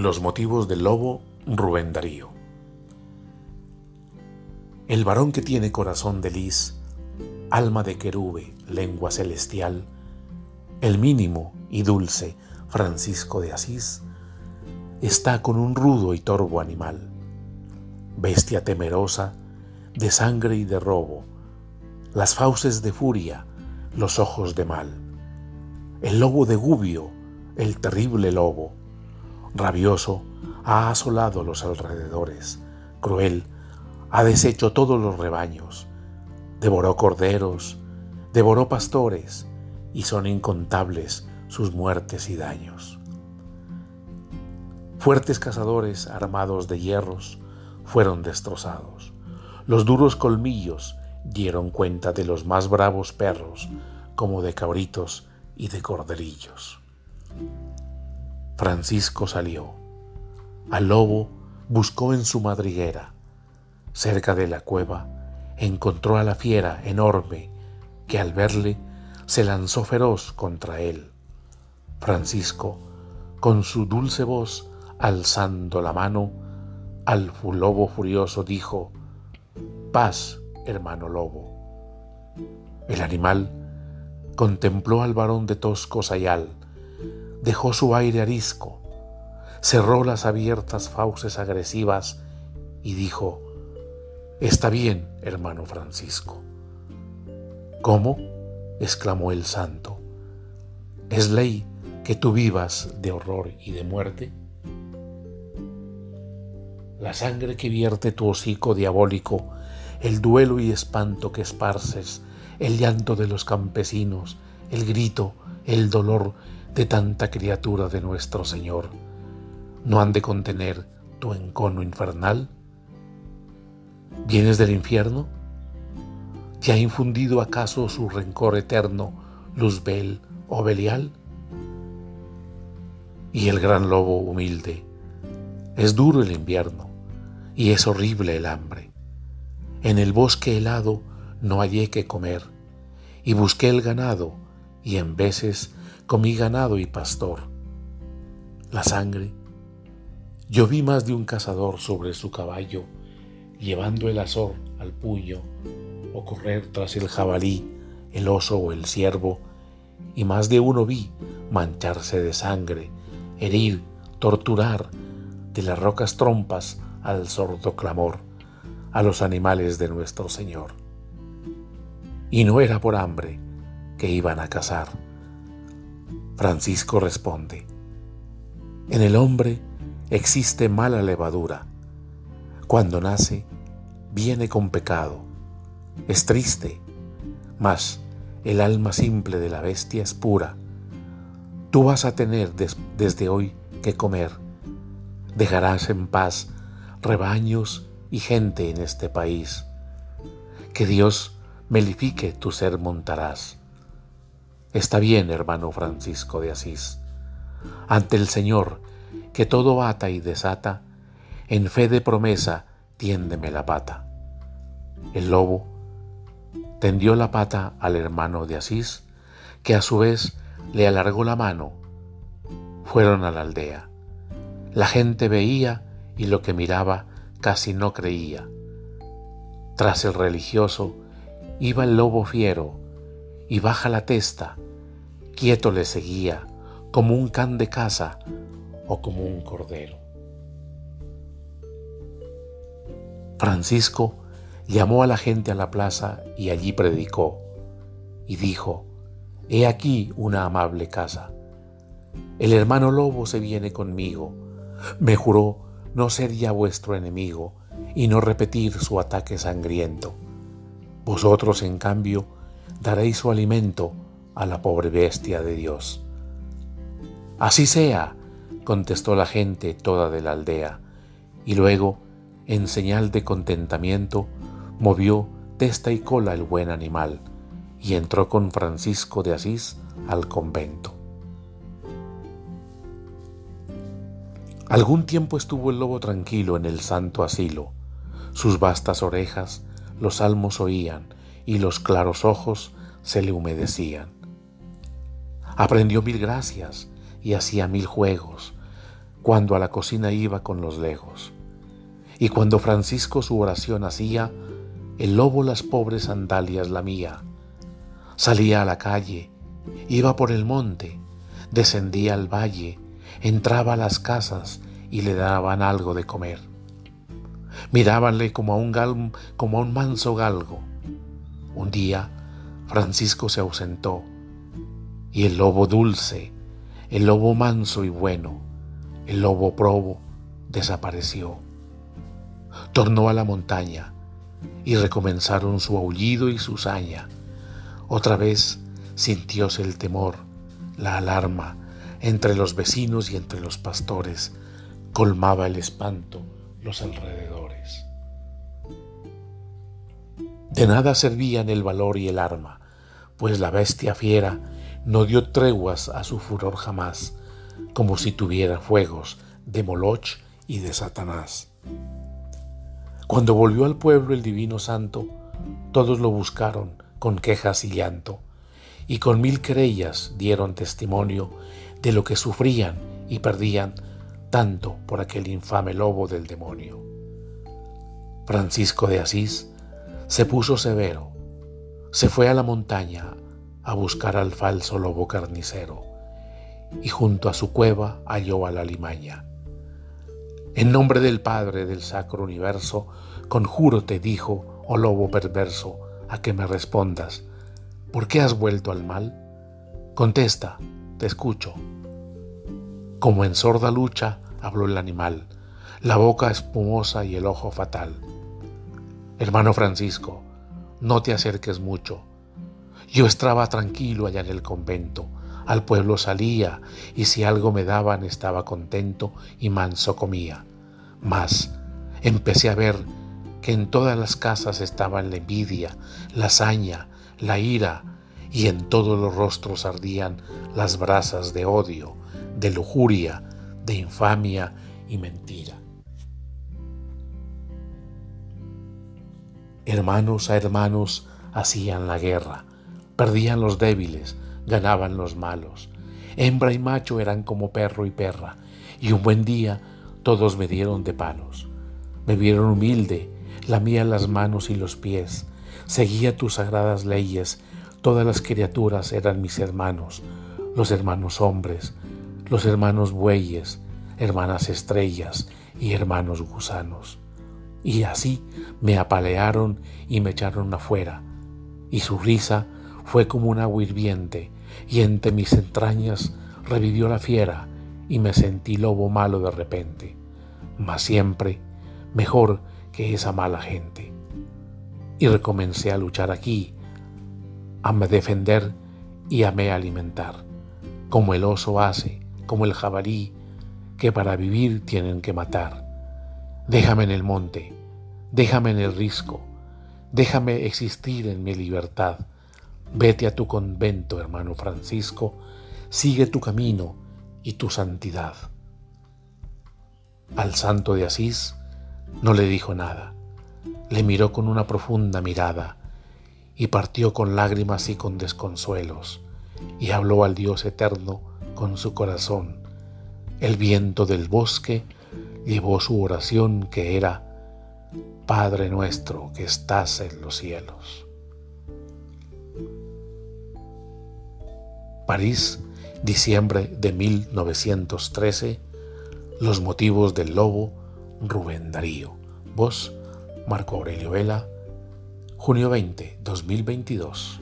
Los motivos del lobo Rubén Darío. El varón que tiene corazón de lis, alma de querube, lengua celestial, el mínimo y dulce Francisco de Asís, está con un rudo y torvo animal, bestia temerosa de sangre y de robo, las fauces de furia, los ojos de mal, el lobo de Gubio, el terrible lobo, rabioso, ha asolado los alrededores, cruel, ha deshecho todos los rebaños, devoró corderos, devoró pastores, y son incontables sus muertes y daños. Fuertes cazadores armados de hierros fueron destrozados. Los duros colmillos dieron cuenta de los más bravos perros, como de cabritos y de corderillos. Francisco salió. Al lobo buscó en su madriguera. Cerca de la cueva encontró a la fiera enorme que al verle se lanzó feroz contra él. Francisco, con su dulce voz, alzando la mano, al lobo furioso dijo, Paz, hermano lobo. El animal contempló al varón de tosco sayal, dejó su aire arisco, cerró las abiertas fauces agresivas y dijo, Está bien, hermano Francisco. ¿Cómo? exclamó el santo. ¿Es ley que tú vivas de horror y de muerte? La sangre que vierte tu hocico diabólico, el duelo y espanto que esparces, el llanto de los campesinos, el grito, el dolor de tanta criatura de nuestro Señor, ¿no han de contener tu encono infernal? ¿Vienes del infierno? ¿Te ha infundido acaso su rencor eterno Luzbel o Belial? Y el gran lobo humilde, es duro el invierno y es horrible el hambre. En el bosque helado no hallé que comer y busqué el ganado y en veces comí ganado y pastor. La sangre. Yo vi más de un cazador sobre su caballo, llevando el azor al puño, o correr tras el jabalí, el oso o el ciervo, y más de uno vi mancharse de sangre, herir, torturar, de las rocas trompas al sordo clamor, a los animales de nuestro Señor. Y no era por hambre que iban a cazar Francisco responde, en el hombre existe mala levadura. Cuando nace, viene con pecado. Es triste, mas el alma simple de la bestia es pura. Tú vas a tener desde hoy que comer. Dejarás en paz rebaños y gente en este país. Que Dios melifique tu ser montarás. Está bien, hermano Francisco de Asís. Ante el Señor, que todo ata y desata, en fe de promesa, tiéndeme la pata. El lobo tendió la pata al hermano de Asís, que a su vez le alargó la mano. Fueron a la aldea. La gente veía y lo que miraba casi no creía. Tras el religioso iba el lobo fiero, y baja la testa, quieto le seguía, como un can de casa o como un cordero. Francisco llamó a la gente a la plaza y allí predicó, y dijo, He aquí una amable casa. El hermano lobo se viene conmigo. Me juró no ser ya vuestro enemigo y no repetir su ataque sangriento. Vosotros, en cambio, daréis su alimento a la pobre bestia de Dios. Así sea, contestó la gente toda de la aldea, y luego, en señal de contentamiento, movió testa y cola el buen animal, y entró con Francisco de Asís al convento. Algún tiempo estuvo el lobo tranquilo en el santo asilo. Sus vastas orejas los salmos oían y los claros ojos se le humedecían. Aprendió mil gracias y hacía mil juegos. cuando a la cocina iba con los lejos. Y cuando Francisco su oración hacía, el lobo las pobres sandalias lamía. Salía a la calle, iba por el monte, descendía al valle, entraba a las casas y le daban algo de comer. Mirábanle como a un, como a un manso galgo. Un día Francisco se ausentó y el lobo dulce, el lobo manso y bueno, el lobo probo desapareció. Tornó a la montaña y recomenzaron su aullido y su saña. Otra vez sintióse el temor, la alarma, entre los vecinos y entre los pastores, colmaba el espanto los alrededores. De nada servían el valor y el arma, pues la bestia fiera no dio treguas a su furor jamás, como si tuviera fuegos de Moloch y de Satanás. Cuando volvió al pueblo el divino santo, todos lo buscaron con quejas y llanto, y con mil querellas dieron testimonio de lo que sufrían y perdían tanto por aquel infame lobo del demonio. Francisco de Asís se puso severo, se fue a la montaña a buscar al falso lobo carnicero y junto a su cueva halló a la limaña. En nombre del Padre del Sacro Universo, conjuro te dijo, oh lobo perverso, a que me respondas, ¿por qué has vuelto al mal? Contesta, te escucho. Como en sorda lucha habló el animal, la boca espumosa y el ojo fatal. Hermano Francisco, no te acerques mucho. Yo estaba tranquilo allá en el convento, al pueblo salía y si algo me daban estaba contento y manso comía. Mas empecé a ver que en todas las casas estaban la envidia, la saña, la ira, y en todos los rostros ardían las brasas de odio, de lujuria, de infamia y mentira. Hermanos a hermanos hacían la guerra, perdían los débiles, ganaban los malos. Hembra y macho eran como perro y perra, y un buen día todos me dieron de palos. Me vieron humilde, lamía las manos y los pies, seguía tus sagradas leyes, todas las criaturas eran mis hermanos, los hermanos hombres, los hermanos bueyes, hermanas estrellas y hermanos gusanos. Y así me apalearon y me echaron afuera, y su risa fue como un agua hirviente, y entre mis entrañas revivió la fiera, y me sentí lobo malo de repente, mas siempre mejor que esa mala gente. Y recomencé a luchar aquí, a me defender y a me alimentar, como el oso hace, como el jabalí, que para vivir tienen que matar Déjame en el monte, déjame en el risco, déjame existir en mi libertad. Vete a tu convento, hermano Francisco, sigue tu camino y tu santidad. Al santo de Asís no le dijo nada, le miró con una profunda mirada y partió con lágrimas y con desconsuelos y habló al Dios eterno con su corazón. El viento del bosque llevó su oración que era, Padre nuestro que estás en los cielos. París, diciembre de 1913, Los motivos del lobo, Rubén Darío. Voz, Marco Aurelio Vela, junio 20, 2022.